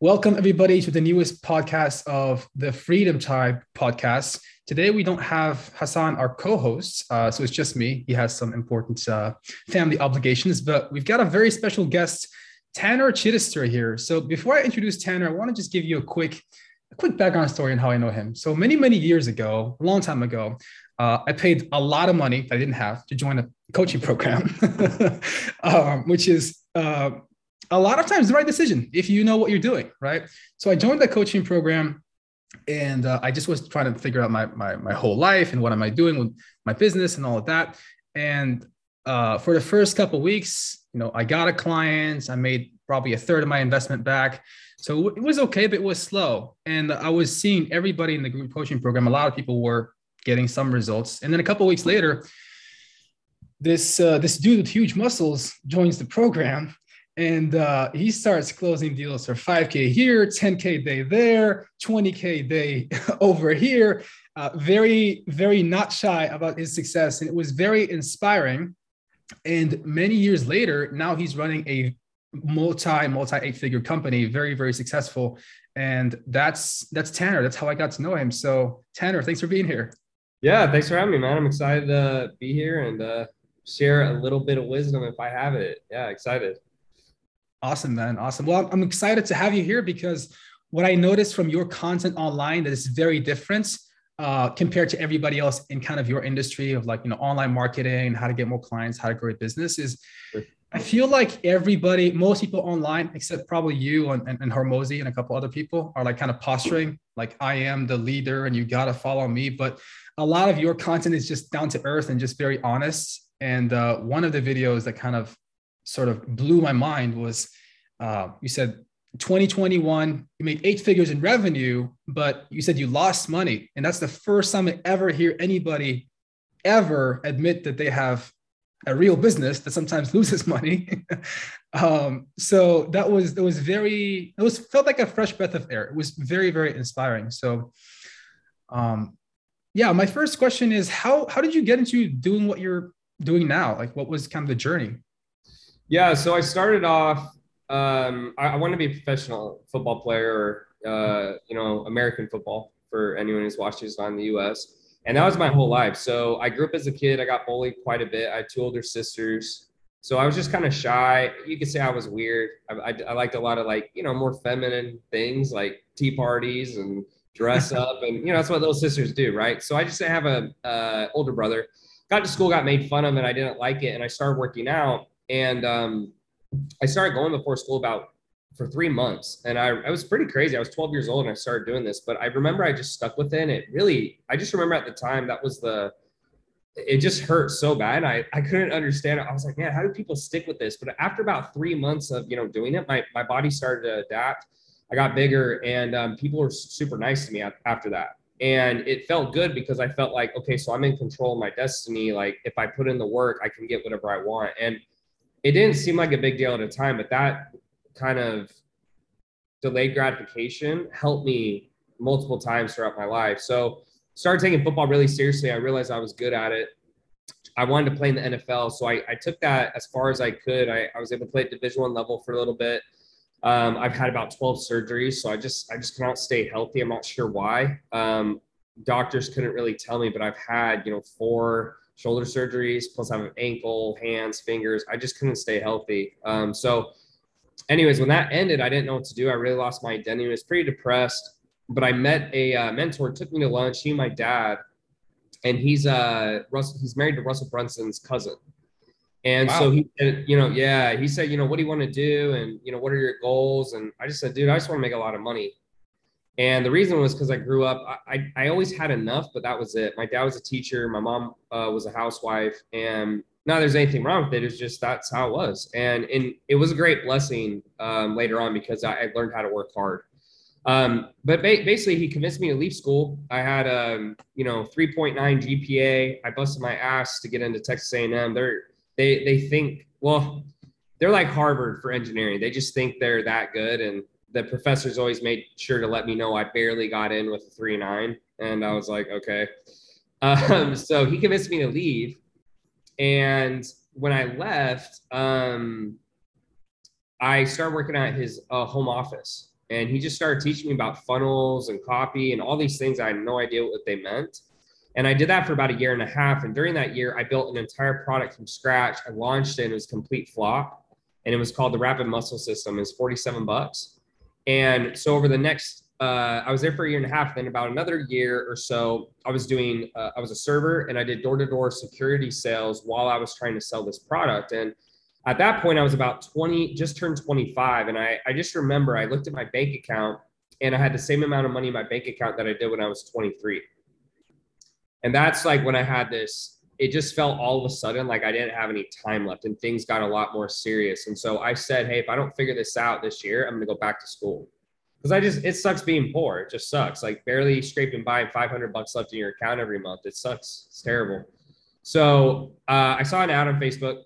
Welcome, everybody, to the newest podcast of the Freedom Tribe podcast. Today, we don't have Hassan, our co host, uh, so it's just me. He has some important uh, family obligations, but we've got a very special guest, Tanner Chidester, here. So, before I introduce Tanner, I want to just give you a quick, a quick background story on how I know him. So, many, many years ago, a long time ago, uh, I paid a lot of money that I didn't have to join a coaching program, um, which is uh, a lot of times the right decision if you know what you're doing, right? So I joined the coaching program and uh, I just was trying to figure out my, my, my whole life and what am I doing with my business and all of that. And uh, for the first couple weeks, you know, I got a client, I made probably a third of my investment back. So it was okay, but it was slow. And I was seeing everybody in the group coaching program, a lot of people were getting some results. And then a couple weeks later, this uh, this dude with huge muscles joins the program and uh, he starts closing deals for 5k here 10k day there 20k day over here. Uh, very very not shy about his success. And it was very inspiring. And many years later now he's running a multi multi eight figure company very very successful. And that's that's tanner. That's how i got to know him. So tanner thanks for being here. Yeah thanks for having me man. I'm excited to be here and uh, share a little bit of wisdom if i have it. Yeah excited Awesome, man. Awesome. Well, I'm excited to have you here because what I noticed from your content online that is very different uh, compared to everybody else in kind of your industry of like, you know, online marketing, how to get more clients, how to grow a business is I feel like everybody, most people online, except probably you and, and, and Hormozi and a couple other people are like kind of posturing, like I am the leader and you got to follow me. But a lot of your content is just down to earth and just very honest. And uh, one of the videos that kind of sort of blew my mind was uh, you said 2021 you made eight figures in revenue but you said you lost money. And that's the first time i ever hear anybody ever admit that they have a real business that sometimes loses money. Um, so that was it was very it was felt like a fresh breath of air. It was very very inspiring. So um, yeah my first question is how how did you get into doing what you're doing now? Like what was kind of the journey yeah, so I started off. Um, I, I want to be a professional football player, or uh, you know, American football for anyone who's watched who's not in the U.S. And that was my whole life. So I grew up as a kid. I got bullied quite a bit. I had two older sisters, so I was just kind of shy. You could say I was weird. I, I, I liked a lot of like you know more feminine things like tea parties and dress up, and you know that's what little sisters do, right? So I just didn't have a uh, older brother. Got to school, got made fun of, and I didn't like it, and I started working out and um, I started going before school about for three months. And I, I was pretty crazy. I was 12 years old and I started doing this, but I remember I just stuck with it. And it really, I just remember at the time that was the, it just hurt so bad. I, I couldn't understand it. I was like, man, how do people stick with this? But after about three months of, you know, doing it, my, my body started to adapt. I got bigger and um, people were super nice to me after that. And it felt good because I felt like, okay, so I'm in control of my destiny. Like if I put in the work, I can get whatever I want. And it didn't seem like a big deal at the time, but that kind of delayed gratification helped me multiple times throughout my life. So started taking football really seriously. I realized I was good at it. I wanted to play in the NFL. So I, I took that as far as I could. I, I was able to play at division one level for a little bit. Um, I've had about 12 surgeries. So I just, I just cannot stay healthy. I'm not sure why. Um, doctors couldn't really tell me, but I've had, you know, four shoulder surgeries, plus I have ankle, hands, fingers. I just couldn't stay healthy. Um, so, anyways, when that ended, I didn't know what to do. I really lost my identity. I was pretty depressed. But I met a uh, mentor, took me to lunch. He and my dad, and he's uh Russell. He's married to Russell Brunson's cousin. And wow. so he said, you know, yeah, he said, you know, what do you want to do? And, you know, what are your goals? And I just said, dude, I just want to make a lot of money. And the reason was because I grew up, I, I always had enough, but that was it. My dad was a teacher, my mom uh, was a housewife, and not there's anything wrong with it. It's just that's how it was. And, and it was a great blessing um, later on because I, I, learned how to work hard. Um, but ba- basically, he convinced me to leave school. I had a um, you know 3.9 GPA. I busted my ass to get into Texas A&M. They're they they think well, they're like Harvard for engineering. They just think they're that good and the professors always made sure to let me know I barely got in with a three nine, and I was like, okay. Um, so he convinced me to leave, and when I left, um, I started working at his uh, home office. and he just started teaching me about funnels and copy and all these things. I had no idea what they meant. And I did that for about a year and a half. And during that year, I built an entire product from scratch. I launched it and it was complete flop. And it was called the Rapid Muscle System. It's 47 bucks. And so over the next, uh, I was there for a year and a half. Then about another year or so, I was doing, uh, I was a server and I did door to door security sales while I was trying to sell this product. And at that point, I was about 20, just turned 25. And I, I just remember I looked at my bank account and I had the same amount of money in my bank account that I did when I was 23. And that's like when I had this, it just felt all of a sudden like I didn't have any time left and things got a lot more serious. And so I said, Hey, if I don't figure this out this year, I'm going to go back to school. Cause I just, it sucks being poor. It just sucks. Like barely scraping by 500 bucks left in your account every month. It sucks. It's terrible. So uh, I saw an ad on Facebook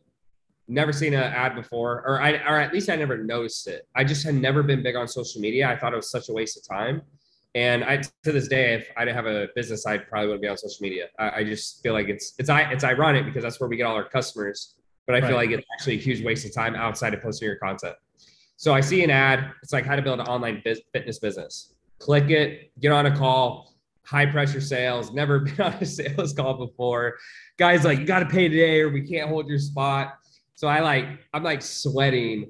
never seen an ad before, or I, or at least I never noticed it. I just had never been big on social media. I thought it was such a waste of time. And I, to this day, if I didn't have a business, I probably wouldn't be on social media. I, I just feel like it's, it's, it's ironic because that's where we get all our customers, but I right. feel like it's actually a huge waste of time outside of posting your content. So I see an ad. It's like how to build an online biz- fitness business. Click it, get on a call, high pressure sales, never been on a sales call before. Guys like, you got to pay today or we can't hold your spot so I like, I'm like sweating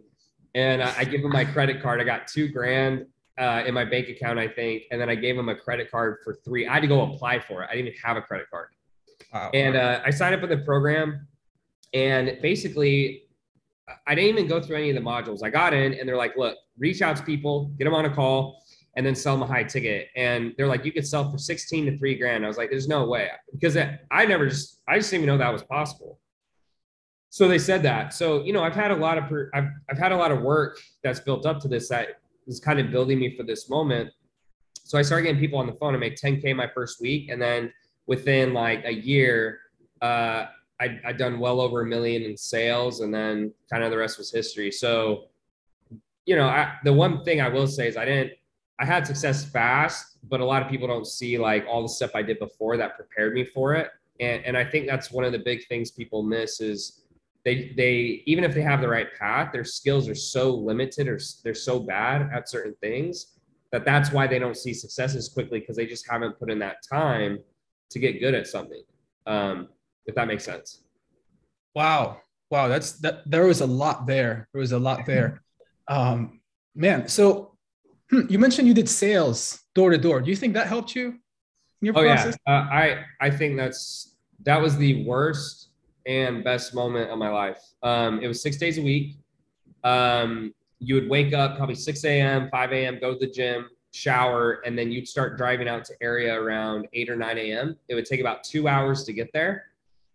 and I, I give him my credit card. I got two grand uh, in my bank account, I think. And then I gave him a credit card for three. I had to go apply for it. I didn't even have a credit card. Wow. And uh, I signed up for the program. And basically, I didn't even go through any of the modules. I got in and they're like, look, reach out to people, get them on a call, and then sell them a high ticket. And they're like, you could sell for 16 to three grand. I was like, there's no way. Because I never just, I just didn't even know that was possible. So they said that. So you know, I've had a lot of I've I've had a lot of work that's built up to this that is kind of building me for this moment. So I started getting people on the phone. I made 10k my first week, and then within like a year, uh, I I done well over a million in sales, and then kind of the rest was history. So, you know, I, the one thing I will say is I didn't. I had success fast, but a lot of people don't see like all the stuff I did before that prepared me for it. And, and I think that's one of the big things people miss is they they even if they have the right path their skills are so limited or they're so bad at certain things that that's why they don't see successes quickly because they just haven't put in that time to get good at something um, if that makes sense. Wow. Wow. That's that there was a lot there. There was a lot there. Um, man so hmm, you mentioned you did sales door to door. Do you think that helped you in your oh process? yeah uh, i i think that's that was the worst and best moment of my life. Um, it was six days a week. Um, you would wake up probably 6 a.m., 5 a.m., go to the gym, shower, and then you'd start driving out to area around 8 or 9 a.m. It would take about two hours to get there.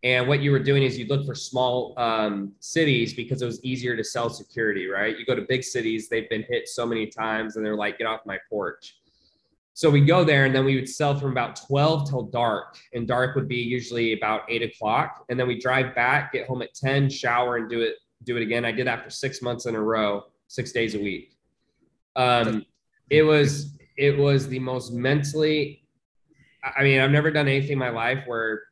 And what you were doing is you'd look for small um, cities because it was easier to sell security, right? You go to big cities, they've been hit so many times and they're like, get off my porch. So we go there and then we would sell from about 12 till dark. And dark would be usually about eight o'clock. And then we drive back, get home at 10, shower and do it, do it again. I did that for six months in a row, six days a week. Um, it was, it was the most mentally, I mean, I've never done anything in my life where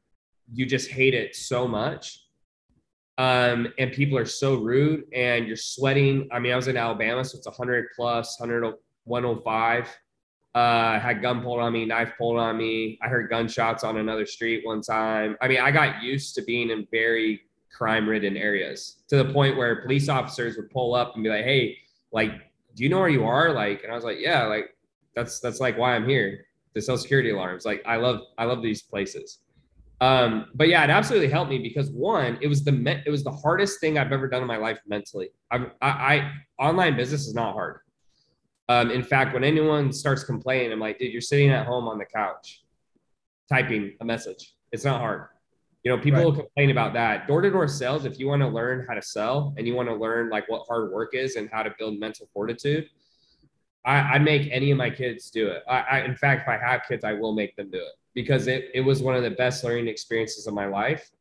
you just hate it so much. Um, and people are so rude and you're sweating. I mean, I was in Alabama, so it's 100 plus, 100, 105 uh, had gun pulled on me, knife pulled on me. I heard gunshots on another street one time. I mean, I got used to being in very crime ridden areas to the point where police officers would pull up and be like, Hey, like, do you know where you are? Like, and I was like, yeah, like that's, that's like why I'm here to sell security alarms. Like, I love, I love these places. Um, but yeah, it absolutely helped me because one, it was the, me- it was the hardest thing I've ever done in my life mentally. I, I, I online business is not hard um, in fact, when anyone starts complaining, I'm like, dude, you're sitting at home on the couch typing a message. It's not hard. You know, people right. will complain about that. Door to door sales, if you want to learn how to sell and you want to learn like what hard work is and how to build mental fortitude, I, I make any of my kids do it. I, I, in fact, if I have kids, I will make them do it because it, it was one of the best learning experiences of my life.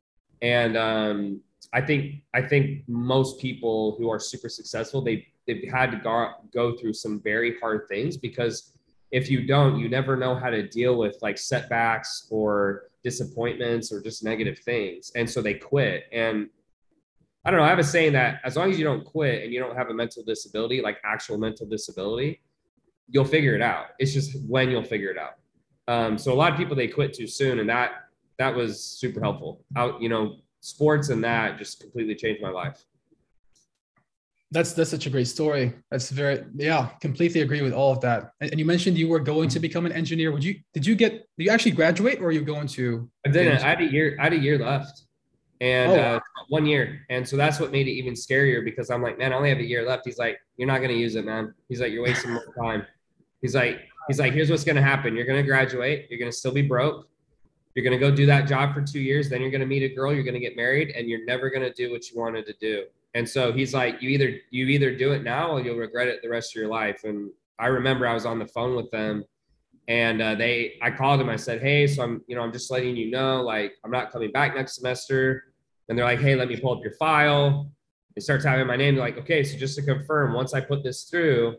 And um, I think I think most people who are super successful, they they've had to go, go through some very hard things because if you don't, you never know how to deal with like setbacks or disappointments or just negative things. And so they quit. And I don't know, I have a saying that as long as you don't quit and you don't have a mental disability, like actual mental disability, you'll figure it out. It's just when you'll figure it out. Um, so a lot of people they quit too soon, and that that was super helpful. Out, you know, sports and that just completely changed my life. That's that's such a great story. That's very yeah, completely agree with all of that. And, and you mentioned you were going to become an engineer. Would you did you get did you actually graduate or are you going to? I didn't. I had a year. I had a year left, and oh, uh, one year. And so that's what made it even scarier because I'm like, man, I only have a year left. He's like, you're not gonna use it, man. He's like, you're wasting more time. He's like, he's like, here's what's gonna happen. You're gonna graduate. You're gonna still be broke. You're gonna go do that job for two years. Then you're gonna meet a girl. You're gonna get married, and you're never gonna do what you wanted to do. And so he's like, you either you either do it now or you'll regret it the rest of your life. And I remember I was on the phone with them, and uh, they I called them. I said, hey, so I'm you know I'm just letting you know like I'm not coming back next semester. And they're like, hey, let me pull up your file. They start typing my name. They're like, okay, so just to confirm, once I put this through,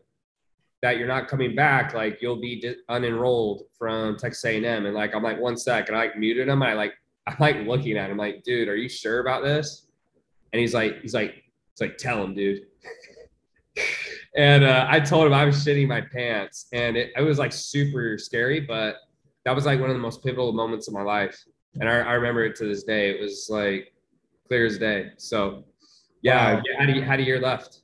that you're not coming back, like you'll be di- unenrolled from Texas A&M. And like I'm like, one sec, and I like muted him. I like I'm like looking at him like, dude, are you sure about this? And he's like, he's like, it's like, tell him, dude. and uh, I told him I was shitting my pants, and it, it, was like super scary, but that was like one of the most pivotal moments of my life, and I, I remember it to this day. It was like clear as day. So, yeah, wow. I had a, had a year left.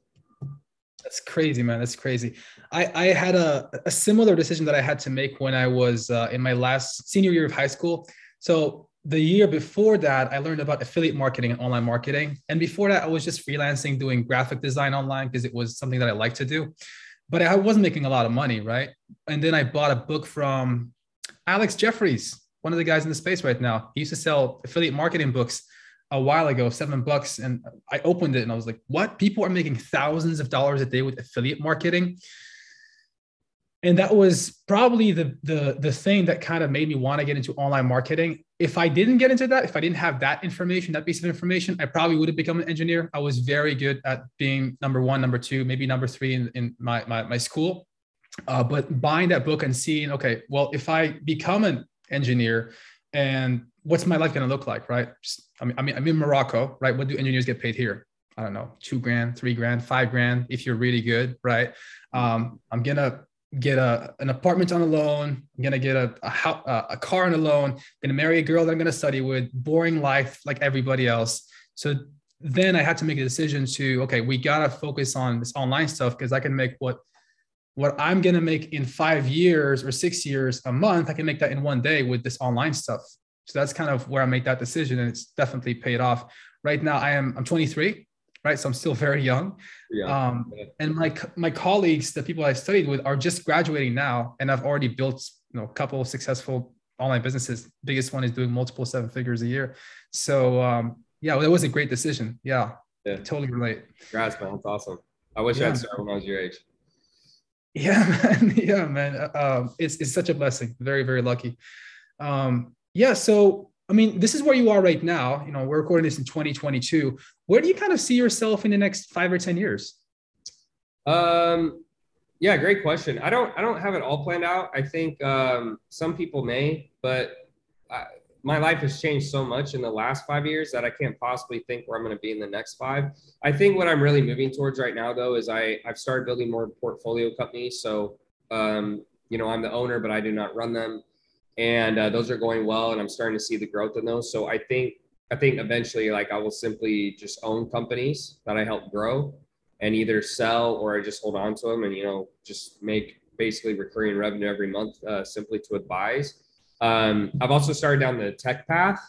That's crazy, man. That's crazy. I, I had a, a similar decision that I had to make when I was uh, in my last senior year of high school. So the year before that, I learned about affiliate marketing and online marketing. And before that, I was just freelancing doing graphic design online because it was something that I liked to do. But I wasn't making a lot of money, right? And then I bought a book from Alex Jeffreys, one of the guys in the space right now. He used to sell affiliate marketing books a while ago, seven bucks. And I opened it and I was like, what? People are making thousands of dollars a day with affiliate marketing and that was probably the the the thing that kind of made me want to get into online marketing. If i didn't get into that if i didn't have that information that piece of information i probably would have become an engineer. I was very good at being number one number two maybe number three in, in my, my, my school. Uh, but buying that book and seeing okay well if i become an engineer and what's my life going to look like right? Just, I, mean, I mean i'm in morocco right? What do engineers get paid here? I don't know two grand three grand five grand if you're really good right? Um, i'm gonna get a, an apartment on a loan. I'm gonna get a, a, a car on a loan. I'm gonna marry a girl that I'm gonna study with. Boring life like everybody else. So then I had to make a decision to okay, we gotta focus on this online stuff because I can make what what I'm gonna make in five years or six years a month. I can make that in one day with this online stuff. So that's kind of where I made that decision, and it's definitely paid off. Right now, I am I'm 23 right? So I'm still very young. Yeah. Um, and my my colleagues, the people I studied with, are just graduating now, and I've already built you know a couple of successful online businesses. Biggest one is doing multiple seven figures a year. So um, yeah, well, it was a great decision. Yeah, yeah, totally relate. Congrats, man. That's awesome. I wish yeah. I had started when I was your age. Yeah, man. Yeah, man. Uh, um, it's it's such a blessing. Very very lucky. Um, yeah. So I mean, this is where you are right now. You know, we're recording this in 2022. Where do you kind of see yourself in the next five or 10 years? Um, yeah, great question. I don't, I don't have it all planned out. I think um, some people may, but I, my life has changed so much in the last five years that I can't possibly think where I'm going to be in the next five. I think what I'm really moving towards right now, though, is I I've started building more portfolio companies. So, um, you know, I'm the owner, but I do not run them and uh, those are going well and i'm starting to see the growth in those. So i think i think eventually like i will simply just own companies that i help grow and either sell or i just hold on to them and you know just make basically recurring revenue every month uh, simply to advise. Um, i've also started down the tech path.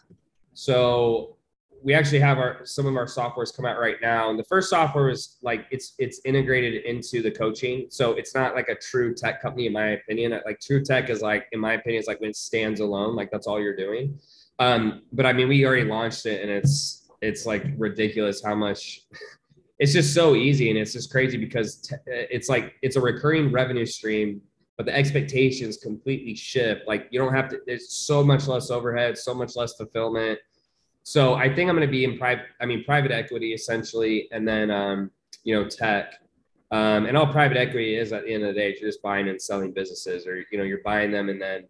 So we actually have our some of our softwares come out right now. And the first software is like it's it's integrated into the coaching. So it's not like a true tech company in my opinion. Like true tech is like in my opinion it's like when it stands alone like that's all you're doing. Um but i mean we already launched it and it's it's like ridiculous how much it's just so easy and it's just crazy because it's like it's a recurring revenue stream but the expectations completely shift. Like you don't have to there's so much less overhead so much less fulfillment so I think I'm going to be in private, I mean, private equity essentially, and then, um, you know, tech. Um, and all private equity is at the end of the day, you're just buying and selling businesses or, you know, you're buying them and then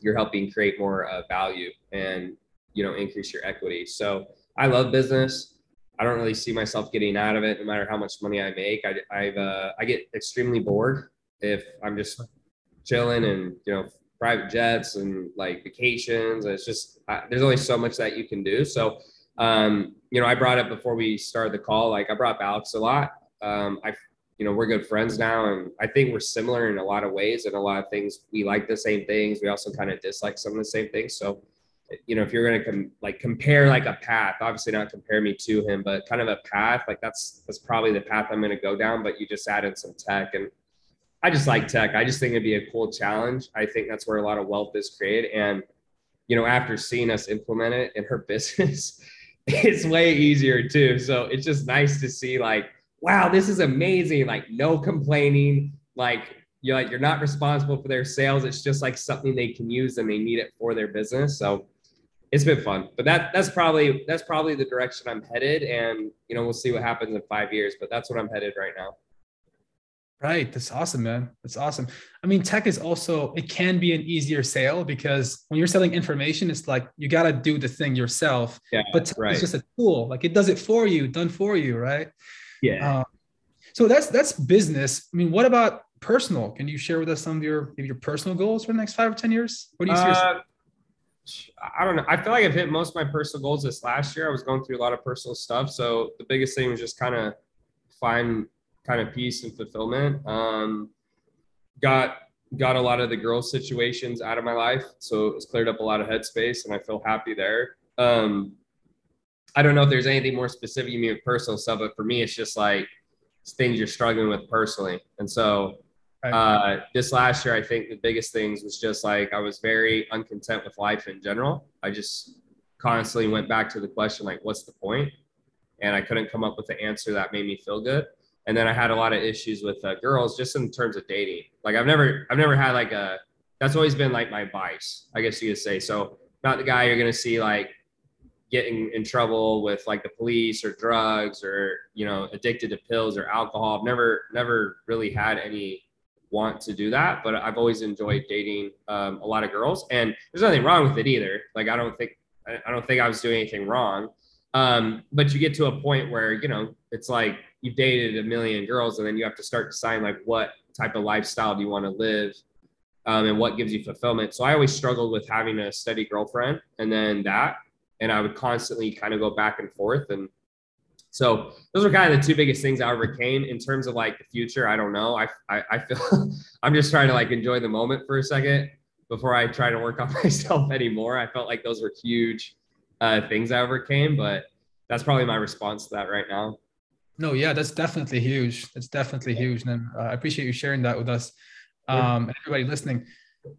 you're helping create more uh, value and, you know, increase your equity. So I love business. I don't really see myself getting out of it, no matter how much money I make. I, I've, uh, I get extremely bored if I'm just chilling and you know private jets and like vacations. It's just I, there's only so much that you can do. So um, you know, I brought up before we started the call. Like I brought up Alex a lot. Um, I you know we're good friends now, and I think we're similar in a lot of ways and a lot of things. We like the same things. We also kind of dislike some of the same things. So you know if you're to com- like compare like a path obviously not compare me to him but kind of a path like that's that's probably the path i'm to go down but you just add in some tech and i just like tech. I just think it'd be a cool challenge. I think that's where a lot of wealth is created. And you know after seeing us implement it in her business it's way easier too. So it's just nice to see like wow this is amazing. Like no complaining. Like you're like you're not responsible for their sales. It's just like something they can use and they need it for their business. So it's been fun. But that that's probably that's probably the direction I'm headed, and you know we'll see what happens in five years. But that's what I'm headed right now. Right, that's awesome, man. That's awesome. I mean, tech is also it can be an easier sale because when you're selling information, it's like you got to do the thing yourself. Yeah, but right. it's just a tool. Like it does it for you, done for you, right? Yeah. Um, so that's that's business. I mean, what about personal? Can you share with us some of your maybe your personal goals for the next five or ten years? What do you see? Uh, I don't know. I feel like I've hit most of my personal goals this last year. I was going through a lot of personal stuff. So the biggest thing was just kind of find kind of peace and fulfillment. Um, got got a lot of the girl situations out of my life. So it's cleared up a lot of headspace and I feel happy there. Um, I don't know if there's anything more specific you mean with personal stuff, but for me, it's just like it's things you're struggling with personally. And so uh, this last year, I think the biggest things was just like I was very uncontent with life in general. I just constantly went back to the question like, what's the point? And I couldn't come up with the answer that made me feel good. And then I had a lot of issues with uh, girls just in terms of dating. Like I've never, I've never had like a. That's always been like my vice, I guess you could say. So not the guy you're gonna see like getting in trouble with like the police or drugs or you know addicted to pills or alcohol. I've never, never really had any want to do that, but I've always enjoyed dating um, a lot of girls, and there's nothing wrong with it either. Like I don't think I don't think I was doing anything wrong, um, but you get to a point where you know it's like you've dated a million girls, and then you have to start deciding like what type of lifestyle do you want to live, um, and what gives you fulfillment. So I always struggled with having a steady girlfriend, and then that, and I would constantly kind of go back and forth and so those are kind of the two biggest things I overcame in terms of like the future. I don't know. I, I, I feel I'm just trying to like enjoy the moment for a second before I try to work on myself anymore. I felt like those were huge uh, things I overcame, but that's probably my response to that right now. No, yeah, that's definitely huge. That's definitely huge. And uh, I appreciate you sharing that with us um, and everybody listening.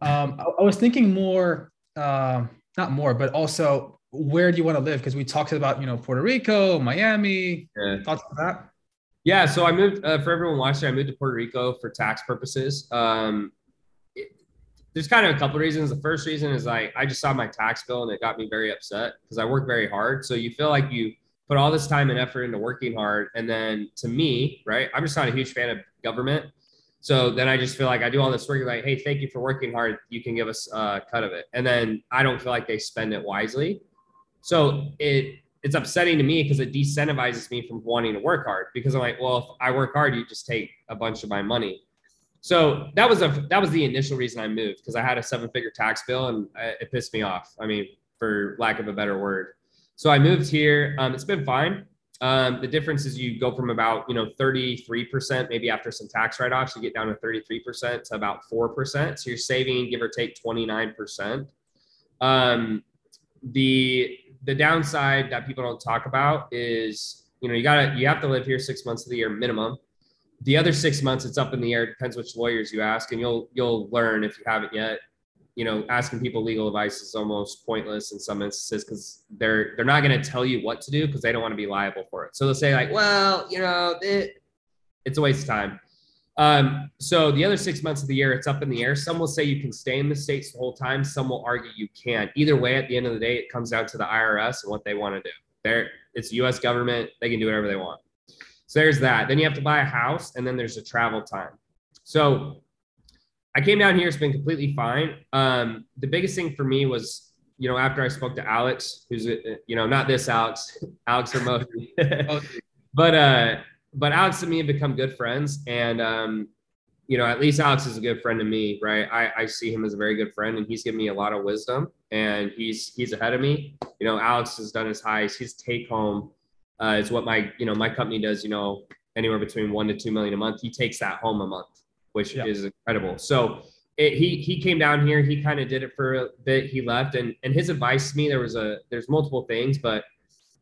Um, I, I, was thinking more, uh, not more, but also where do you want to live? Because we talked about, you know, Puerto Rico, Miami. Yeah. Thoughts on that? Yeah. So I moved, uh, for everyone watching, I moved to Puerto Rico for tax purposes. Um, it, there's kind of a couple of reasons. The first reason is I I just saw my tax bill and it got me very upset because I work very hard. So you feel like you put all this time and effort into working hard. And then to me, right, I'm just not a huge fan of government. So then I just feel like I do all this work, like, hey, thank you for working hard. You can give us a cut of it. And then I don't feel like they spend it wisely. So it it's upsetting to me because it decentivizes me from wanting to work hard because I'm like, well, if I work hard, you just take a bunch of my money. So that was a that was the initial reason I moved because I had a seven figure tax bill and it pissed me off. I mean, for lack of a better word. So I moved here. Um, it's been fine. Um, the difference is you go from about you know 33% maybe after some tax write-offs you get down to 33% to about 4% so you're saving give or take 29% um, the the downside that people don't talk about is you know you gotta you have to live here six months of the year minimum. The other six months it's up in the air. Depends which lawyers you ask and you'll you'll learn if you haven't yet you know asking people legal advice is almost pointless in some instances because they're they're not going to tell you what to do because they don't want to be liable for it so they'll say like well you know it, it's a waste of time um, so the other six months of the year, it's up in the air. Some will say you can stay in the states the whole time. Some will argue you can't. Either way, at the end of the day, it comes down to the IRS and what they want to do. There, it's U.S. government; they can do whatever they want. So there's that. Then you have to buy a house, and then there's a travel time. So I came down here; it's been completely fine. Um, the biggest thing for me was, you know, after I spoke to Alex, who's, you know, not this Alex, Alex Hormozi, but uh but Alex and me have become good friends, and um, you know, at least Alex is a good friend to me, right? I, I see him as a very good friend and he's given me a lot of wisdom and he's he's ahead of me. You know, Alex has done his highest. His take home uh, is what my, you know, my company does, you know, anywhere between one to two million a month. He takes that home a month, which yeah. is incredible. So it, he he came down here, he kind of did it for a bit, he left. And and his advice to me, there was a there's multiple things, but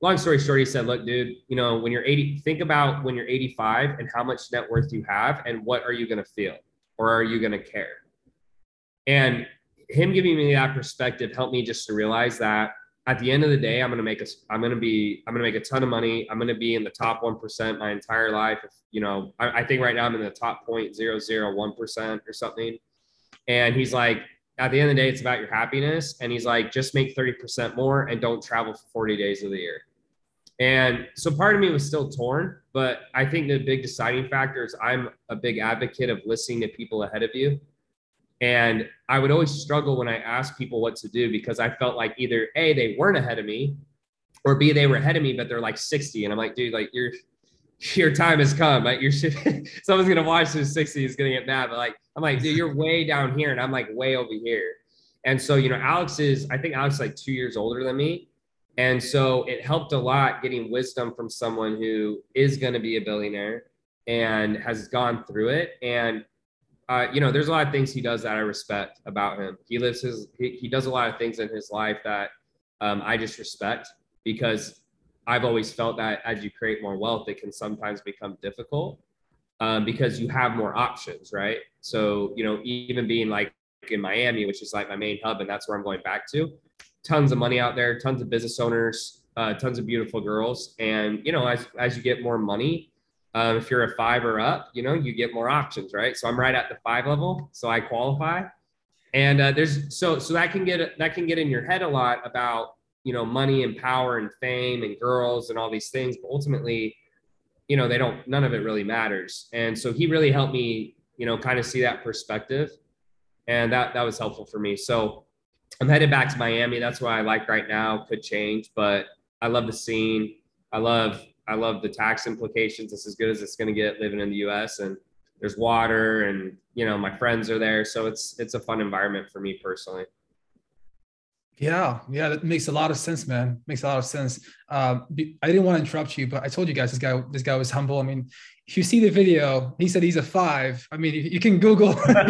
long story short, he said, look, dude, you know, when you're 80, think about when you're 85 and how much net worth you have and what are you going to feel or are you going to care? And him giving me that perspective helped me just to realize that at the end of the day, I'm going to make a, I'm going to be, I'm going to make a ton of money. I'm going to be in the top 1% my entire life. If, you know, I, I think right now I'm in the top 0.001% or something. And he's like, at the end of the day, it's about your happiness. And he's like, just make 30% more and don't travel for 40 days of the year. And so part of me was still torn, but I think the big deciding factor is I'm a big advocate of listening to people ahead of you. And I would always struggle when I asked people what to do because I felt like either A, they weren't ahead of me, or B, they were ahead of me, but they're like 60. And I'm like, dude, like your your time has come. Like you're someone's gonna watch this 60 is gonna get mad. But like, I'm like, dude, you're way down here, and I'm like way over here. And so, you know, Alex is, I think Alex is like two years older than me. And so it helped a lot getting wisdom from someone who is to be a billionaire and has gone through it. And, uh, you know, there's a lot of things he does that I respect about him. He lives his, he, he does a lot of things in his life that um, I just respect because I've always felt that as you create more wealth, it can sometimes become difficult um, because you have more options, right? So, you know, even being like in Miami, which is like my main hub, and that's where I'm going back to tons of money out there, tons of business owners, uh, tons of beautiful girls. And, you know, as, as you get more money, um, if you're a five or up, you know, you get more options, right? So I'm right at the five level. So I qualify. And uh, there's so so that can get that can get in your head a lot about you know money and power and fame and girls and all these things, but ultimately, you know, they don't none of it really matters. And so he really helped me, you know, kind of see that perspective, and that that was helpful for me. So I'm headed back to Miami. That's what I like right now. Could change, but I love the scene. I love I love the tax implications. It's as good as it's going to get living in the U.S. and there's water and you know my friends are there, so it's it's a fun environment for me personally. Yeah, yeah, that makes a lot of sense, man. Makes a lot of sense. Um, I didn't want to interrupt you, but I told you guys this guy this guy was humble. I mean, if you see the video, he said he's a five. I mean, you can Google. five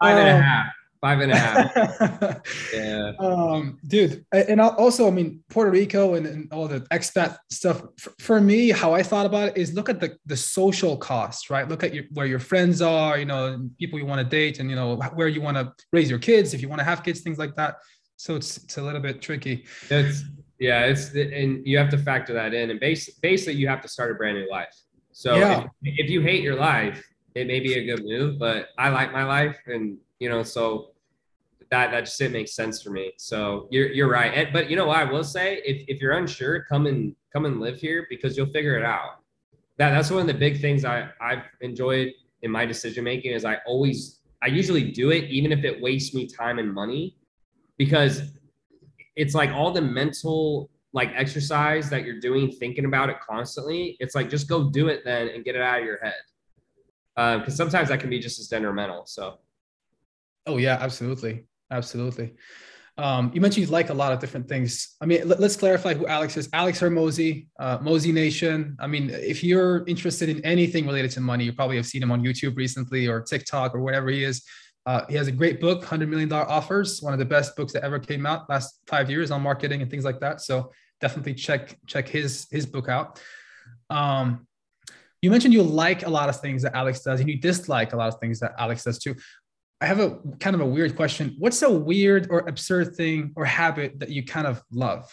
and a half five and a half. yeah. Um, dude, and also, I mean, Puerto Rico and, and all the expat stuff. For, for, me, how I thought about it is look at the the social cost, right? Look at your, where your friends are, you know, people you want to date, and you know where you want to raise your kids, if you want to have kids, things like that. So it's it's a little bit tricky. It's yeah, it's and you have to factor that in, and base, basically you have to start a brand new life. So yeah. if, if you hate your life, it may be a good move, but I like my life and you know, so that that just didn't make sense for me. So you're you're right. And, but you know what I will say, if if you're unsure, come and come and live here because you'll figure it out. That that's one of the big things I I've enjoyed in my decision making is I always I usually do it even if it wastes me time and money because it's like all the mental like exercise that you're doing thinking about it constantly it's like just go do it then and get it out of your head because uh, sometimes that can be just as detrimental so Oh yeah, absolutely, absolutely. Um, you mentioned you like a lot of different things. I mean, let, us clarify who Alex is. Alex Hormozi, uh, Mosey Nation. I mean, if you're interested in anything related to money, you probably have seen him on YouTube recently or TikTok or whatever he is. Uh, he has a great book, $100 million offers, one of the best books that ever came out last five years on marketing and things like that. So definitely check, check his, his book out. Um, you mentioned you like a lot of things that Alex does and you dislike a lot of things that Alex does too. I have a kind of a weird question. What's a weird or absurd thing or habit that you kind of love?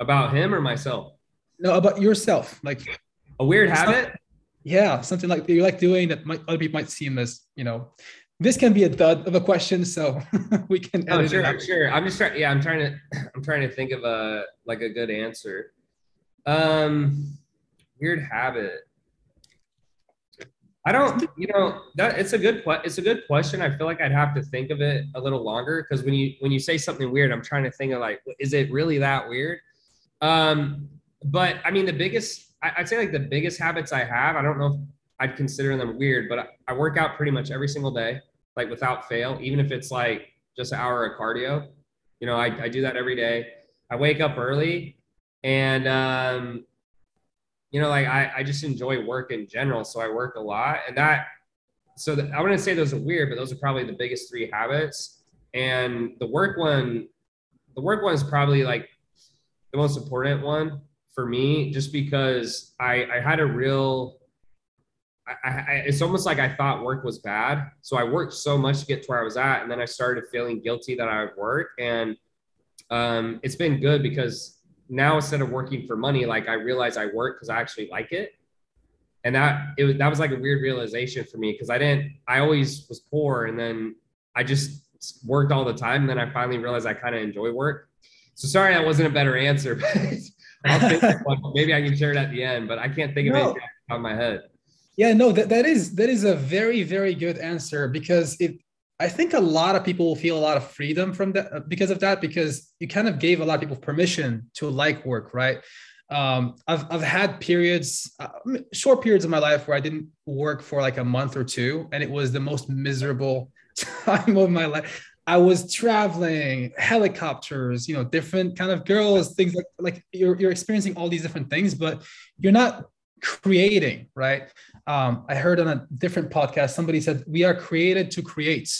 About him or myself? No, about yourself. Like a weird habit? yeah, something like you like doing that might, other people might seem as, you know, this can be a dud of a question, so we can oh, sure, I'm sure. I'm just trying. Yeah, I'm trying to. I'm trying to think of a like a good answer. Um, weird habit. I don't, you know, that it's a good it's a good question. I feel like I'd have to think of it a little longer because when you when you say something weird, I'm trying to think of like, is it really that weird? Um, but I mean, the biggest, I'd say like the biggest habits I have. I don't know if I'd consider them weird, but I, I work out pretty much every single day, like without fail, even if it's like just an hour of cardio. You know, I, I do that every day. I wake up early and, um, you know, like I, I just enjoy work in general. So I work a lot and that, so the, I wouldn't say those are weird, but those are probably the biggest three habits. And the work one, the work one is probably like the most important one for me, just because I, I had a real, I, I, it's almost like I thought work was bad. So I worked so much to get to where I was at. And then I started feeling guilty that I would work. And um, it's been good because now instead of working for money, like I realize I work because I actually like it. And that it was that was like a weird realization for me because I didn't I always was poor and then I just worked all the time. And then I finally realized I kind of enjoy work. So sorry that wasn't a better answer, but maybe I can share it at the end, but I can't think of no. anything out of my head. Yeah, no, that, that is that is a very, very good answer because it I think a lot of people will feel a lot of freedom from that uh, because of that, because you kind of gave a lot of people permission to like work, right? Um, I've, I've had periods, uh, short periods of my life where I didn't work for like a month or two, and it was the most miserable time of my life. I was traveling, helicopters, you know, different kind of girls, things like like you're you're experiencing all these different things, but you're not creating, right? Um, I heard on a different podcast, somebody said, We are created to create.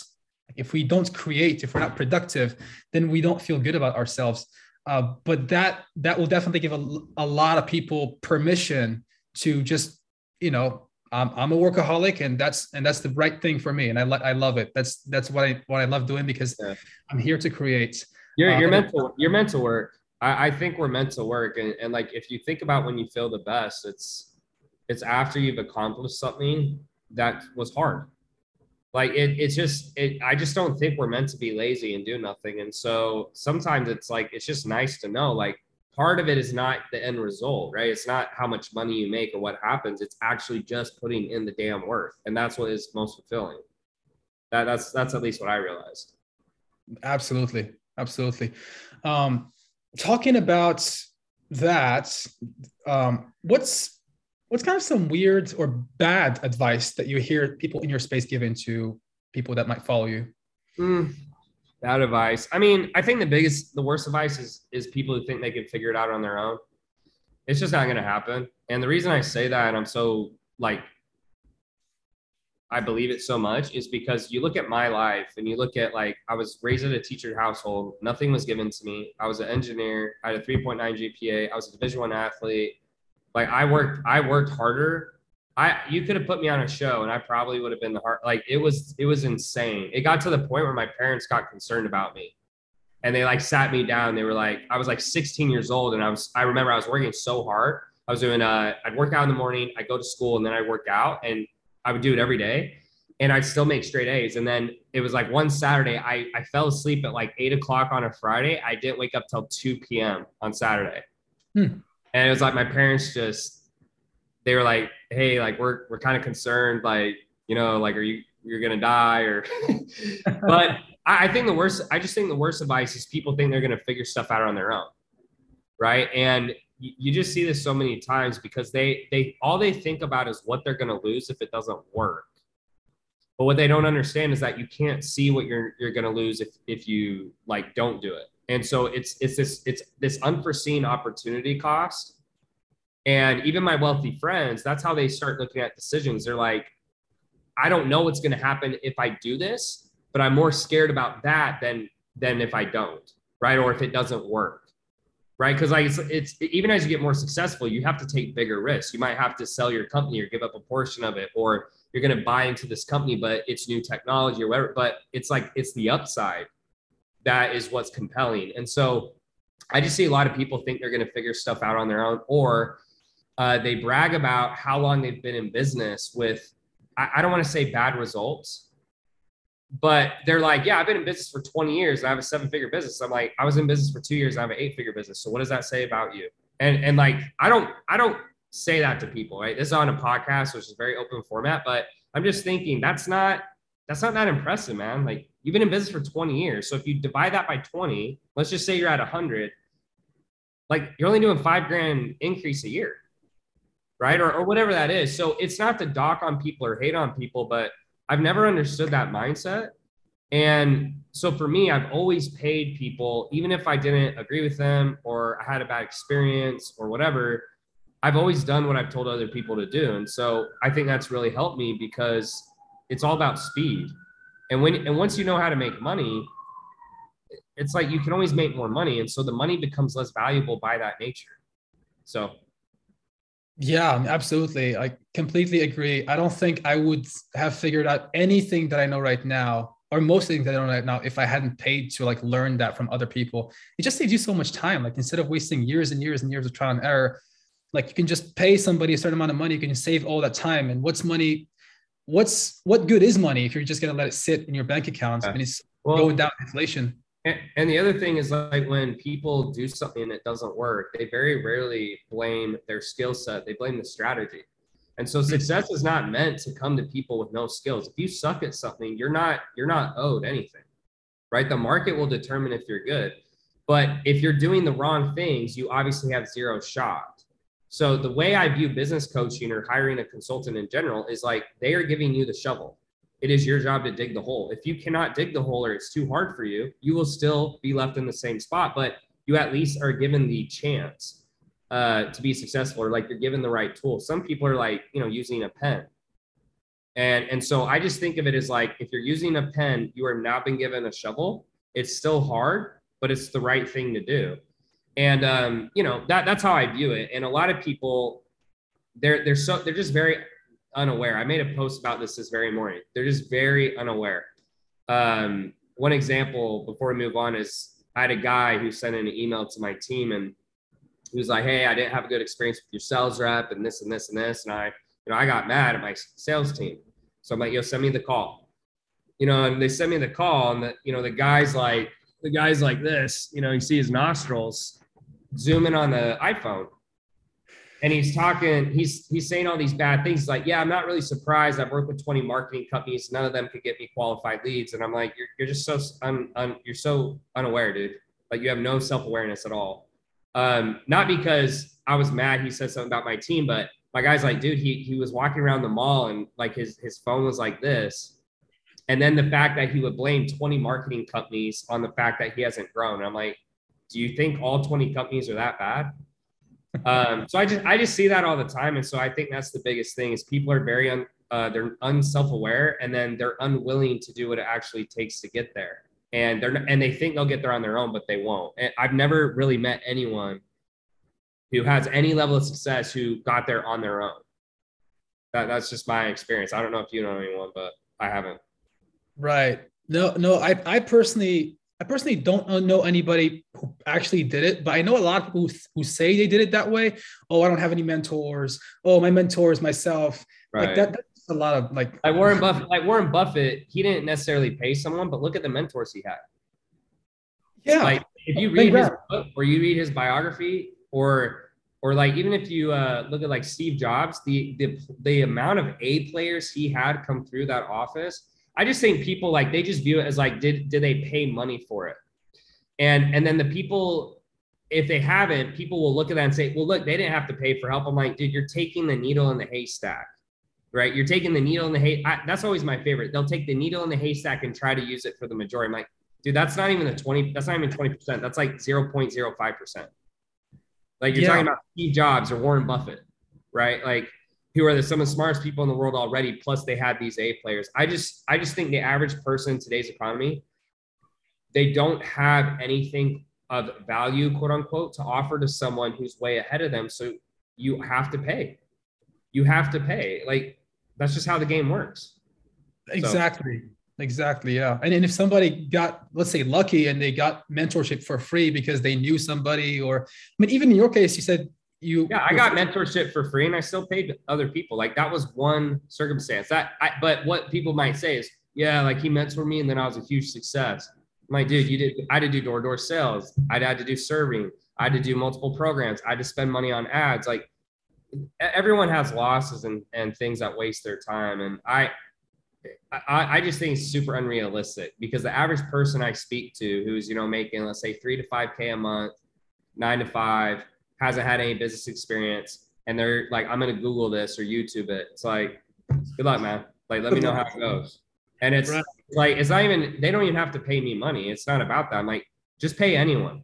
If we don't create, if we're not productive, then we don't feel good about ourselves. Uh, but that that will definitely give a, a lot of people permission to just, you know, um, I'm a workaholic, and that's and that's the right thing for me, and I I love it. That's that's what I what I love doing because yeah. I'm here to create. You're uh, you're meant to you're meant to work. I, I think we're meant to work, and, and like if you think about when you feel the best, it's it's after you've accomplished something that was hard. Like it, it's just it. I just don't think we're meant to be lazy and do nothing. And so sometimes it's like it's just nice to know. Like part of it is not the end result, right? It's not how much money you make or what happens. It's actually just putting in the damn work, and that's what is most fulfilling. That that's that's at least what I realized. Absolutely, absolutely. Um, talking about that, um, what's what's kind of some weird or bad advice that you hear people in your space giving to people that might follow you? Mm, bad advice. I mean, I think the biggest, the worst advice is is people who think they can figure it out on their own. It's just not going to happen. And the reason I say that, and I'm so like, I believe it so much, is because you look at my life and you look at like I was raised in a teacher household. Nothing was given to me. I was an engineer. I had a 3.9 GPA. I was a Division One athlete. Like I worked, I worked harder. I you could have put me on a show and I probably would have been the heart. Like it was, it was insane. It got to the point where my parents got concerned about me, and they like sat me down. They were like, I was like 16 years old, and I was, I remember I was working so hard. I was doing, uh, I'd work out in the morning, I go to school, and then I work out, and I would do it every day and I'd still make straight A's. And then it was like one Saturday, I, I fell asleep at like eight o'clock on a Friday. I didn't wake up till 2 p.m. on Saturday. Hmm. And it was like my parents just they were like, hey, like we're we're kind of concerned, like, you know, like are you you're gonna die or but I, I think the worst I just think the worst advice is people think they're gonna figure stuff out on their own. Right. And you, just see this so many times because they they all they think about is what they're gonna lose if it doesn't work. But what they don't understand is that you can't see what you're you're gonna lose if if you like don't do it and so it's it's this it's this unforeseen opportunity cost. And even my wealthy friends that's how they start looking at decisions. They're like i don't know what's going to happen if i do this but i'm more scared about that than than if i don't right? Or if it doesn't work right? Because like it's, it's even as you get more successful you have to take bigger risks. You might have to sell your company or give up a portion of it or you're going to buy into this company but it's new technology or whatever. But it's like it's the upside that is what's compelling. And so I just see a lot of people think they're going to figure stuff out on their own, or uh, they brag about how long they've been in business with, I, I don't want to say bad results, but they're like, yeah, I've been in business for 20 years and I have a seven figure business. I'm like, I was in business for two years. I have an eight figure business. So what does that say about you? And, and like, I don't, I don't say that to people, right? This is on a podcast, which is very open format, but I'm just thinking that's not, that's not that impressive, man. Like You've been in business for 20 years. So if you divide that by 20, let's just say you're at 100, like you're only doing five grand increase a year, right? Or, or whatever that is. So it's not to dock on people or hate on people, but I've never understood that mindset. And so for me, I've always paid people, even if I didn't agree with them or I had a bad experience or whatever, I've always done what I've told other people to do. And so I think that's really helped me because it's all about speed. And when and once you know how to make money, it's like you can always make more money. And so the money becomes less valuable by that nature. So yeah, absolutely. I completely agree. I don't think I would have figured out anything that I know right now, or most things that I know right now, if I hadn't paid to like learn that from other people. It just saves you so much time. Like instead of wasting years and years and years of trial and error, like you can just pay somebody a certain amount of money, you can save all that time. And what's money? What's what good is money if you're just gonna let it sit in your bank accounts and it's well, going down inflation? And, the other thing is like when people do something and it doesn't work, they very rarely blame their skill set. They blame the strategy. And so hmm. success is not meant to come to people with no skills. If you suck at something, you're not you're not owed anything. Right? The market will determine if you're good. But if you're doing the wrong things, you obviously have zero shot. So the way I view business coaching or hiring a consultant in general is like they are giving you the shovel. It is your job to dig the hole. If you cannot dig the hole or it's too hard for you, you will still be left in the same spot, but you at least are given the chance uh, to be successful or like you're given the right tool. Some people are like, you know, using a pen. And, and so I just think of it as like if you're using a pen, you are now been given a shovel. It's still hard, but it's the right thing to do and um, you know that that's how I view it. And a lot of people, they're they're so they're just very unaware. I made a post about this this very morning. They're just very unaware. Um, one example before we move on is I had a guy who sent an email to my team and he was like, "Hey, I didn't have a good experience with your sales rep and this and this and this," and I, you know, I got mad at my sales team. So I'm like, "Yo, send me the call." You know, and they send me the call, and the you know the guy's like the guy's like this. You know, you see his nostrils zoom in on the iPhone and he's talking, he's he's saying all these bad things. He's like, yeah, I'm not really surprised. I've worked with 20 marketing companies. None of them could get me qualified leads. And I'm like, you're, you're just so un, un, you're so unaware, dude. Like you have no self-awareness at all. Um, not because I was mad he said something about my team, but my guy's like, dude, he he was walking around the mall and like his his phone was like this. And then the fact that he would blame 20 marketing companies on the fact that he hasn't grown. I'm like, do you think all 20 companies are that bad? Um, so I just I just see that all the time, and so I think that's the biggest thing is people are very un, uh, they're unself-aware, and then they're unwilling to do what it actually takes to get there, and they're and they think they'll get there on their own, but they won't. And I've never really met anyone who has any level of success who got there on their own. That that's just my experience. I don't know if you know anyone, but I haven't. Right. No, no. I I personally I personally don't know anybody who actually did it, but I know a lot of people who, who say they did it that way. Oh, I don't have any mentors. Oh, my mentor is myself. Right. Like that, that's a lot of like like Warren Buffett. Like Warren Buffett, he didn't necessarily pay someone, but look at the mentors he had. Yeah. Like if you read his book or you read his biography, or or like even if you uh, look at like Steve Jobs, the the the amount of A players he had come through that office I just think people like they just view it as like, did did they pay money for it? And and then the people, if they haven't, people will look at that and say, well, look, they didn't have to pay for help. I'm like, dude, you're taking the needle in the haystack, right? You're taking the needle in the hay. I, that's always my favorite. They'll take the needle in the haystack and try to use it for the majority. I'm like, dude, that's not even the 20, that's not even 20%. That's like 0.05%. Like you're yeah. talking about Steve Jobs or Warren Buffett, right? Like who are the, some of the smartest people in the world already. Plus, they had these A players. I just, I just think the average person in today's economy, they don't have anything of value, quote unquote, to offer to someone who's way ahead of them. So you have to pay. You have to pay. Like that's just how the game works. Exactly. So. Exactly. Yeah. And, and if somebody got, let's say, lucky and they got mentorship for free because they knew somebody, or I mean, even in your case, you said you yeah i got mentorship for free and i still paid other people. Like that was one circumstance. That I, but what people might say is yeah like he mentored me and then i was a huge success. My like, dude you did i had to do door-to-door sales. I had to do serving. I had to do multiple programs. I had to spend money on ads. Like everyone has losses and, and things that waste their time. And i I, I just think it's super unrealistic because the average person I speak to who's, you know, making, let's say three to five K a month, nine to five, hasn't had any business experience, and they're like, I'm gonna Google this or YouTube it. It's like, good luck, man. Like, let me know how it goes. And it's right. like, it's not even, they don't even have to pay me money. It's not about that. I'm like, just pay anyone.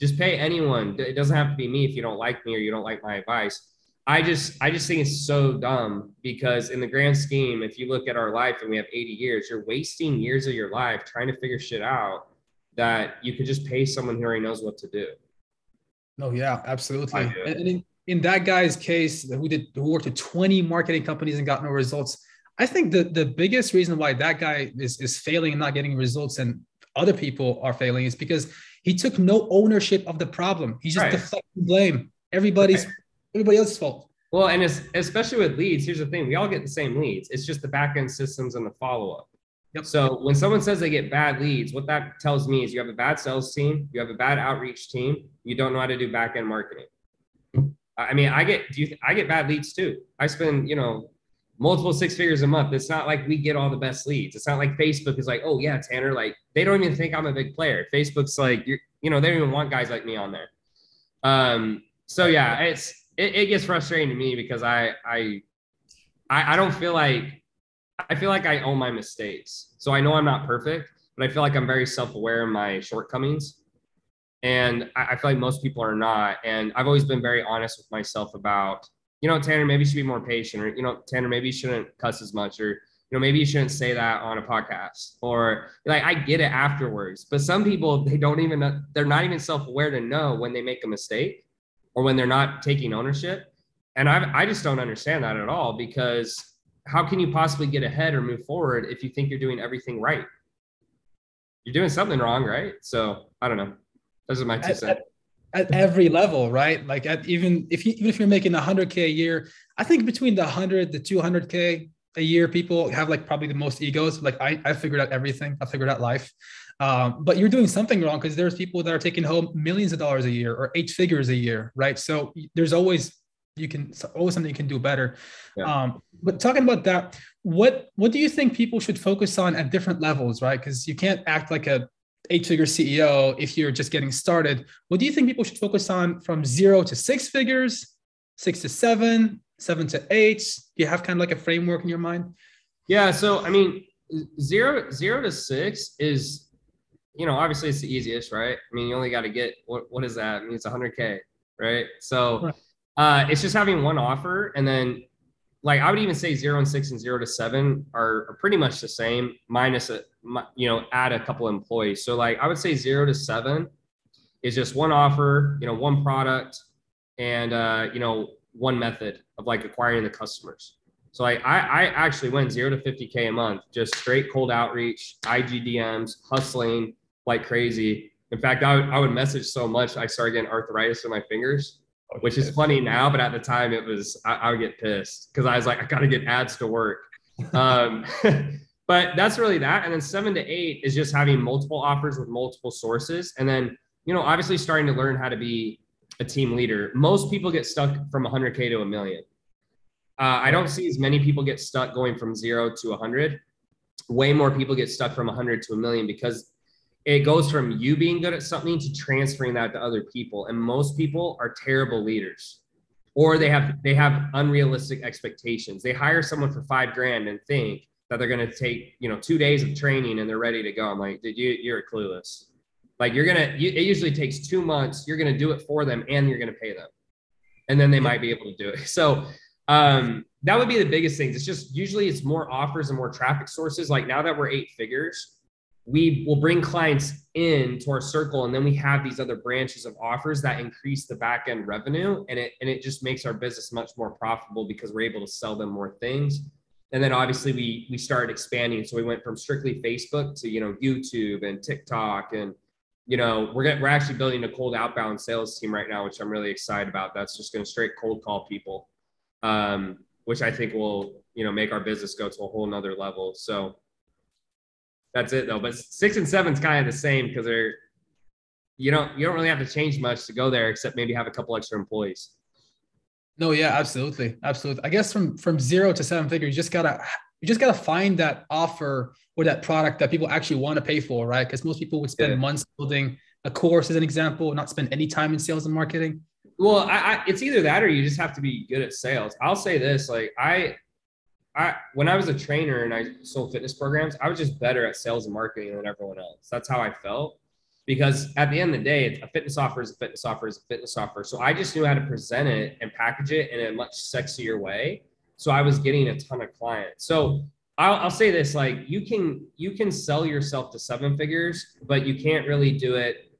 Just pay anyone. It doesn't have to be me if you don't like me or you don't like my advice. I just, I just think it's so dumb because in the grand scheme, if you look at our life and we have 80 years, you're wasting years of your life trying to figure shit out that you could just pay someone who already knows what to do. Oh yeah, absolutely. And in, in that guy's case, who did who worked at 20 marketing companies and got no results, I think the the biggest reason why that guy is is failing and not getting results and other people are failing is because he took no ownership of the problem. He just right. deflected blame. Everybody's right. everybody else's fault. Well, and especially with leads, here's the thing: we all get the same leads. It's just the back end systems and the follow up. Yep. So when someone says they get bad leads, what that tells me is you have a bad sales team, you have a bad outreach team, you don't know how to do back end marketing. I mean, I get do you I get bad leads too. I spend, you know, multiple six figures a month. It's not like we get all the best leads. It's not like Facebook is like, oh yeah, Tanner, like they don't even think I'm a big player. Facebook's like, you're, you know, they don't even want guys like me on there. Um, so yeah, it's it, it gets frustrating to me because I I I, I don't feel like I feel like I own my mistakes. So I know I'm not perfect, but I feel like I'm very self-aware in my shortcomings. And I, I feel like most people are not. And I've always been very honest with myself about, you know, Tanner, maybe you should be more patient, or you know, Tanner, maybe you shouldn't cuss as much, or you know, maybe you shouldn't say that on a podcast. Or like I get it afterwards. But some people they don't even they're not even self-aware to know when they make a mistake or when they're not taking ownership. And I I just don't understand that at all because how can you possibly get ahead or move forward if you think you're doing everything right? You're doing something wrong, right? So I don't know. Those are my two cents. At, at every level, right? Like at even if you even if you're making 100k a year, I think between the 100 the 200k a year, people have like probably the most egos. Like I, I figured out everything. I figured out life. Um, but you're doing something wrong because there's people that are taking home millions of dollars a year or eight figures a year, right? So there's always you can always something you can do better. Yeah. Um, but talking about that, what what do you think people should focus on at different levels, right? Because you can't act like a eight-figure CEO if you're just getting started. What do you think people should focus on from zero to six figures, six to seven, seven to eight? Do you have kind of like a framework in your mind? Yeah. So I mean, zero zero to six is, you know, obviously it's the easiest, right? I mean, you only got to get what what is that? I mean, it's 100k, right? So. Right uh, it's just having one offer, and then like I would even say zero and six and zero to seven are, are pretty much the same, minus a you know add a couple employees. So like I would say zero to seven is just one offer, you know, one product, and uh, you know one method of like acquiring the customers. So like I, I actually went zero to 50K a month, just straight cold outreach, IGDMs, hustling like crazy. In fact, I would, I would message so much, I started getting arthritis in my fingers which is funny now, but at the time it was I, I would get pissed because I was like, I gotta get ads to work. Um, but that's really that. And then seven to eight is just having multiple offers with multiple sources. And then, you know, obviously starting to learn how to be a team leader. Most people get stuck from 100K to a million. Uh, I don't see as many people get stuck going from zero to 100. Way more people get stuck from 100 to a million because it goes from you being good at something to transferring that to other people. And most people are terrible leaders. Or they have they have unrealistic expectations. They hire someone for five grand and think that they're going to take you know two days of training and they're ready to go. I'm like dude you, you're clueless. Like you're gonna you, it usually takes two months. You're gonna do it for them and you're gonna pay them. And then they might be able to do it. So um that would be the biggest things it's just usually it's more offers and more traffic sources. Like now that we're eight figures we will bring clients in to our circle and then we have these other branches of offers that increase the back end revenue and it and it just makes our business much more profitable because we're able to sell them more things. And then obviously we we started expanding. So we went from strictly facebook to you know youtube and tiktok and you know we're getting, we're actually building a cold outbound sales team right now which i'm really excited about. That's just going to straight cold call people um, which i think will you know make our business go to a whole nother level. So that's it though. But six and seven is kind of the same because they're you don't you don't really have to change much to go there except maybe have a couple extra employees. No, yeah, absolutely, absolutely. I guess from from zero to seven figures, you just gotta you just gotta find that offer or that product that people actually want to pay for, right? Because most people would spend yeah. months building a course, as an example, not spend any time in sales and marketing. Well, I, I, it's either that or you just have to be good at sales. I'll say this: like I, I when I was a trainer and I sold fitness programs, I was just better at sales and marketing than everyone else. That's how I felt. Because at the end of the day, a fitness offer is a fitness offer is a fitness offer. So I just knew how to present it and package it in a much sexier way. So I was getting a ton of clients. So I'll, I'll say this: like you can you can sell yourself to seven figures, but you can't really do it.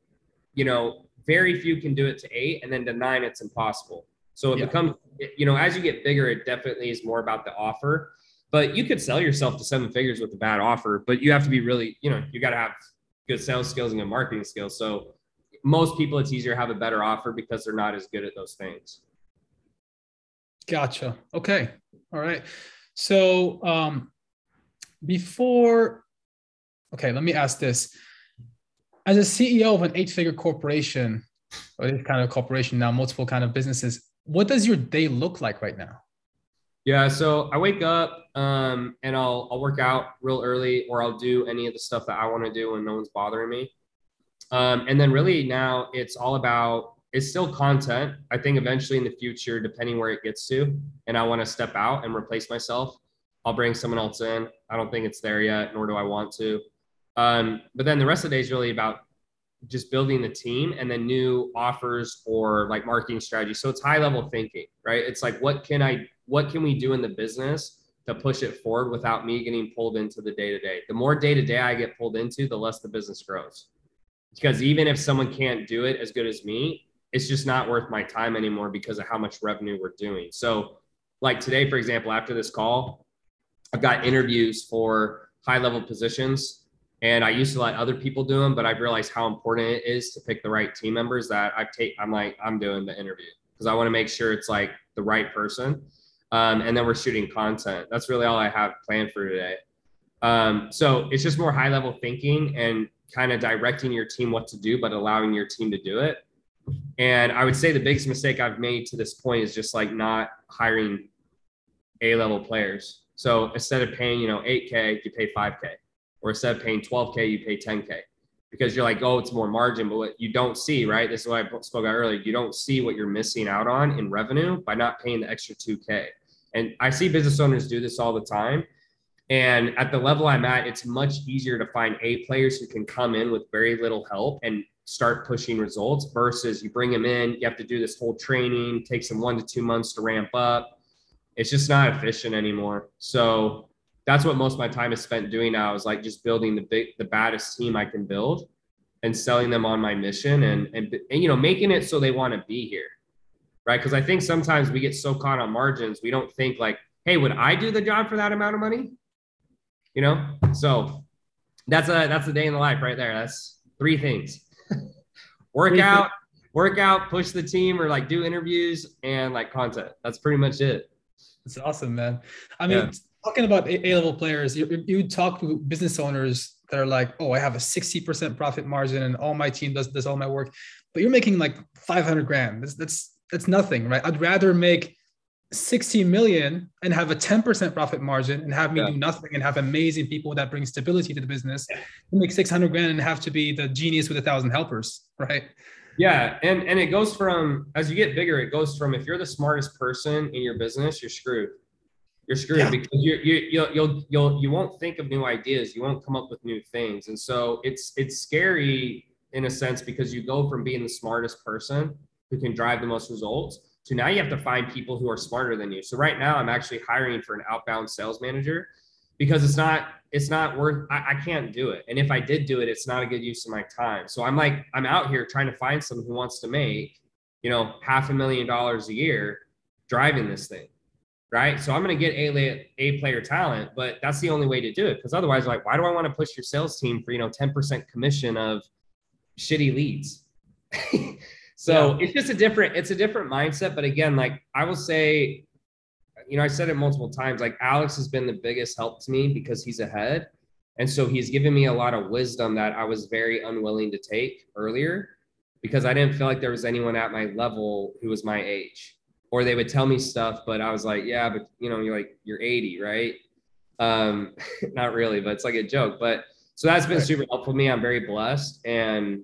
You know, very few can do it to eight, and then to nine, it's impossible. So it yeah. becomes, you know, as you get bigger, it definitely is more about the offer. But you could sell yourself to seven figures with a bad offer, but you have to be really, you know, you got to have good sales skills and good marketing skills. So most people, it's easier to have a better offer because they're not as good at those things. Gotcha. Okay. All right. So um, before, okay, let me ask this. As a CEO of an eight-figure corporation, or this kind of corporation now, multiple kind of businesses, what does your day look like right now? Yeah, so I wake up um, and I'll I'll work out real early, or I'll do any of the stuff that I want to do when no one's bothering me. Um, and then really now it's all about it's still content. I think eventually in the future, depending where it gets to, and I want to step out and replace myself, I'll bring someone else in. I don't think it's there yet, nor do I want to. Um, but then the rest of the day is really about just building the team and then new offers or like marketing strategy. So it's high level thinking, right? It's like what can I what can we do in the business to push it forward without me getting pulled into the day to day? The more day to day I get pulled into, the less the business grows. Because even if someone can't do it as good as me, it's just not worth my time anymore because of how much revenue we're doing. So, like today, for example, after this call, I've got interviews for high level positions and I used to let other people do them, but I've realized how important it is to pick the right team members that I take. I'm like, I'm doing the interview because I want to make sure it's like the right person. Um, and then we're shooting content. That's really all I have planned for today. Um, so it's just more high level thinking and kind of directing your team what to do, but allowing your team to do it. And I would say the biggest mistake I've made to this point is just like not hiring A level players. So instead of paying, you know, 8K, you pay 5K or instead of paying 12K, you pay 10K because you're like, oh, it's more margin. But what you don't see, right? This is what I spoke about earlier. You don't see what you're missing out on in revenue by not paying the extra 2K. And I see business owners do this all the time. And at the level I'm at, it's much easier to find A players who can come in with very little help and start pushing results versus you bring them in, you have to do this whole training, takes them one to two months to ramp up. It's just not efficient anymore. So that's what most of my time is spent doing now is like just building the big the baddest team I can build and selling them on my mission and and, and you know making it so they want to be here right? Because I think sometimes we get so caught on margins we don't think like hey would I do the job for that amount of money? You know? So that's a that's a day in the life right there. That's three things. Work out work out push the team or like do interviews and like content. That's pretty much it. It's awesome man. I mean yeah talking about A level players, you, you talk to business owners that are like, oh, I have a 60% profit margin and all my team does, does all my work, but you're making like 500 grand. That's, that's, that's nothing, right? I'd rather make 60 million and have a 10% profit margin and have me yeah. do nothing and have amazing people that bring stability to the business yeah. make 600 grand and have to be the genius with a thousand helpers, right? Yeah, and and it goes from as you get bigger, it goes from if you're the smartest person in your business, you're screwed you're screwed yeah. because you you you'll, you'll you'll you won't think of new ideas. You won't come up with new things. And so it's it's scary in a sense because you go from being the smartest person who can drive the most results to now you have to find people who are smarter than you. So right now i'm actually hiring for an outbound sales manager because it's not it's not worth I, I can't do it. And if i did do it it's not a good use of my time. So i'm like i'm out here trying to find someone who wants to make you know half a million dollars a year driving this thing right? So I'm going to get a a player talent, but that's the only way to do it because otherwise, like, why do I want to push your sales team for you know 10% commission of shitty leads? so yeah. it's just a different it's a different mindset. But again, like I will say, you know, I said it multiple times. Like Alex has been the biggest help to me because he's ahead. And so he's given me a lot of wisdom that I was very unwilling to take earlier because I didn't feel like there was anyone at my level who was my age or they would tell me stuff, but I was like, yeah, but you know, you're like, you're 80, right? Um, not really, but it's like a joke. But so that's been super helpful for me. I'm very blessed. And,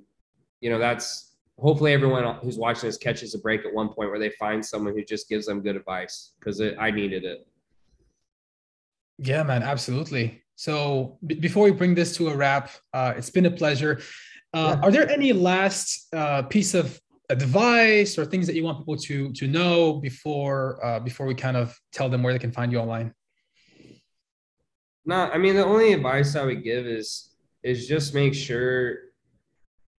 you know, that's hopefully everyone who's watching this catches a break at one point where they find someone who just gives them good advice because I needed it. Yeah, man, absolutely. So b- before we bring this to a wrap, uh, it's been a pleasure. Uh, yeah. Are there any last uh, piece of advice or things that you want people to to know before uh, before we kind of tell them where they can find you online? No, I mean the only advice I would give is is just make sure,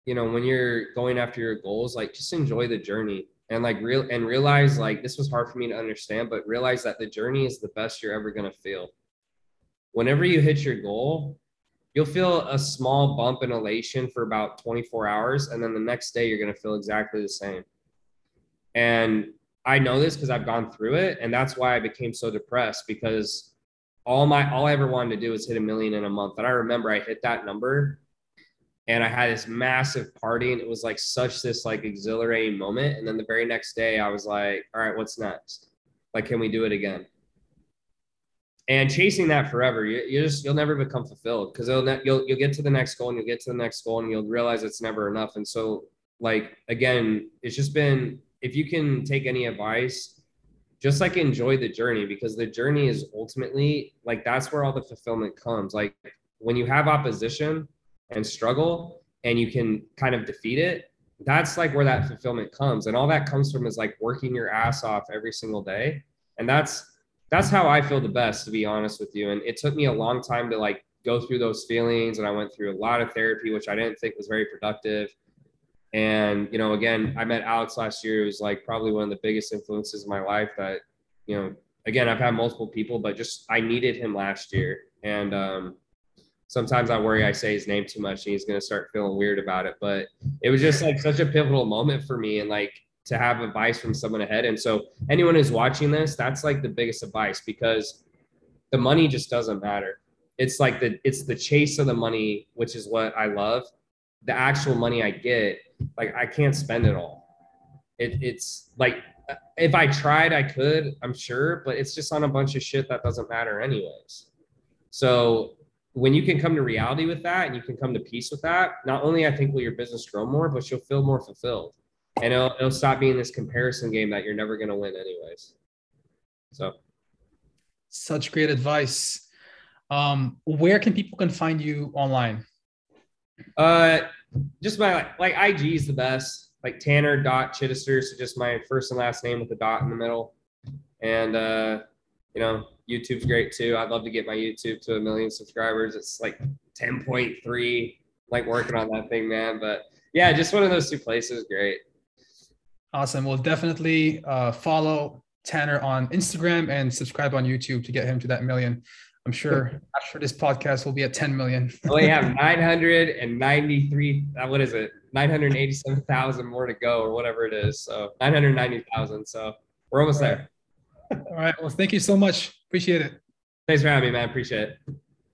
you know, when you're going after your goals, like just enjoy the journey and like real and realize like this was hard for me to understand, but realize that the journey is the best you're ever gonna feel. Whenever you hit your goal, you'll feel a small bump in elation for about 24 hours and then the next day you're going to feel exactly the same. And i know this because i've gone through it and that's why i became so depressed because all my all i ever wanted to do was hit a million in a month and i remember i hit that number and i had this massive party and it was like such this like exhilarating moment and then the very next day i was like all right what's next? Like can we do it again and chasing that forever, you, you just you'll never become fulfilled because ne- you'll you'll get to the next goal and you'll get to the next goal and you'll realize it's never enough. And so, like again, it's just been if you can take any advice, just like enjoy the journey because the journey is ultimately like that's where all the fulfillment comes. Like when you have opposition and struggle and you can kind of defeat it, that's like where that fulfillment comes. And all that comes from is like working your ass off every single day. And that's that's how I feel the best, to be honest with you. And it took me a long time to like go through those feelings. And I went through a lot of therapy, which I didn't think was very productive. And, you know, again, I met Alex last year. Was like probably one of the biggest influences in my life that, you know, again, I've had multiple people, but just I needed him last year. And um, sometimes I worry I say his name too much and he's going to start feeling weird about it. But it was just like such a pivotal moment for me. And like, to have advice from someone ahead. And so anyone who's watching this, that's like the biggest advice because the money just doesn't matter. It's like the it's the chase of the money, which is what I love. The actual money I get, like I can't spend it all. It, it's like if I tried, I could, I'm sure, but it's just on a bunch of shit that doesn't matter anyways. So when you can come to reality with that and you can come to peace with that, not only I think will your business grow more, but you'll feel more fulfilled and it'll, it'll stop being this comparison game that you're never going to win anyways. So. Such great advice. Um where can people can find you online? Uh just my like ig is the best. Like tanner dot chidester so just my first and last name with a dot in the middle. And uh you know youtube's great too. I'd love to get my youtube to a million subscribers. It's like 10.3 like working on that thing man. But yeah just one of those two places great Awesome. We'll definitely uh, follow Tanner on Instagram and subscribe on YouTube to get him to that million. I'm sure after this podcast will be at 10 million. we have 993. Uh, what is it? 987,000 more to go, or whatever it is. So 990,000. So we're almost there. All right. Well, thank you so much. Appreciate it. Thanks for having me, man. Appreciate it.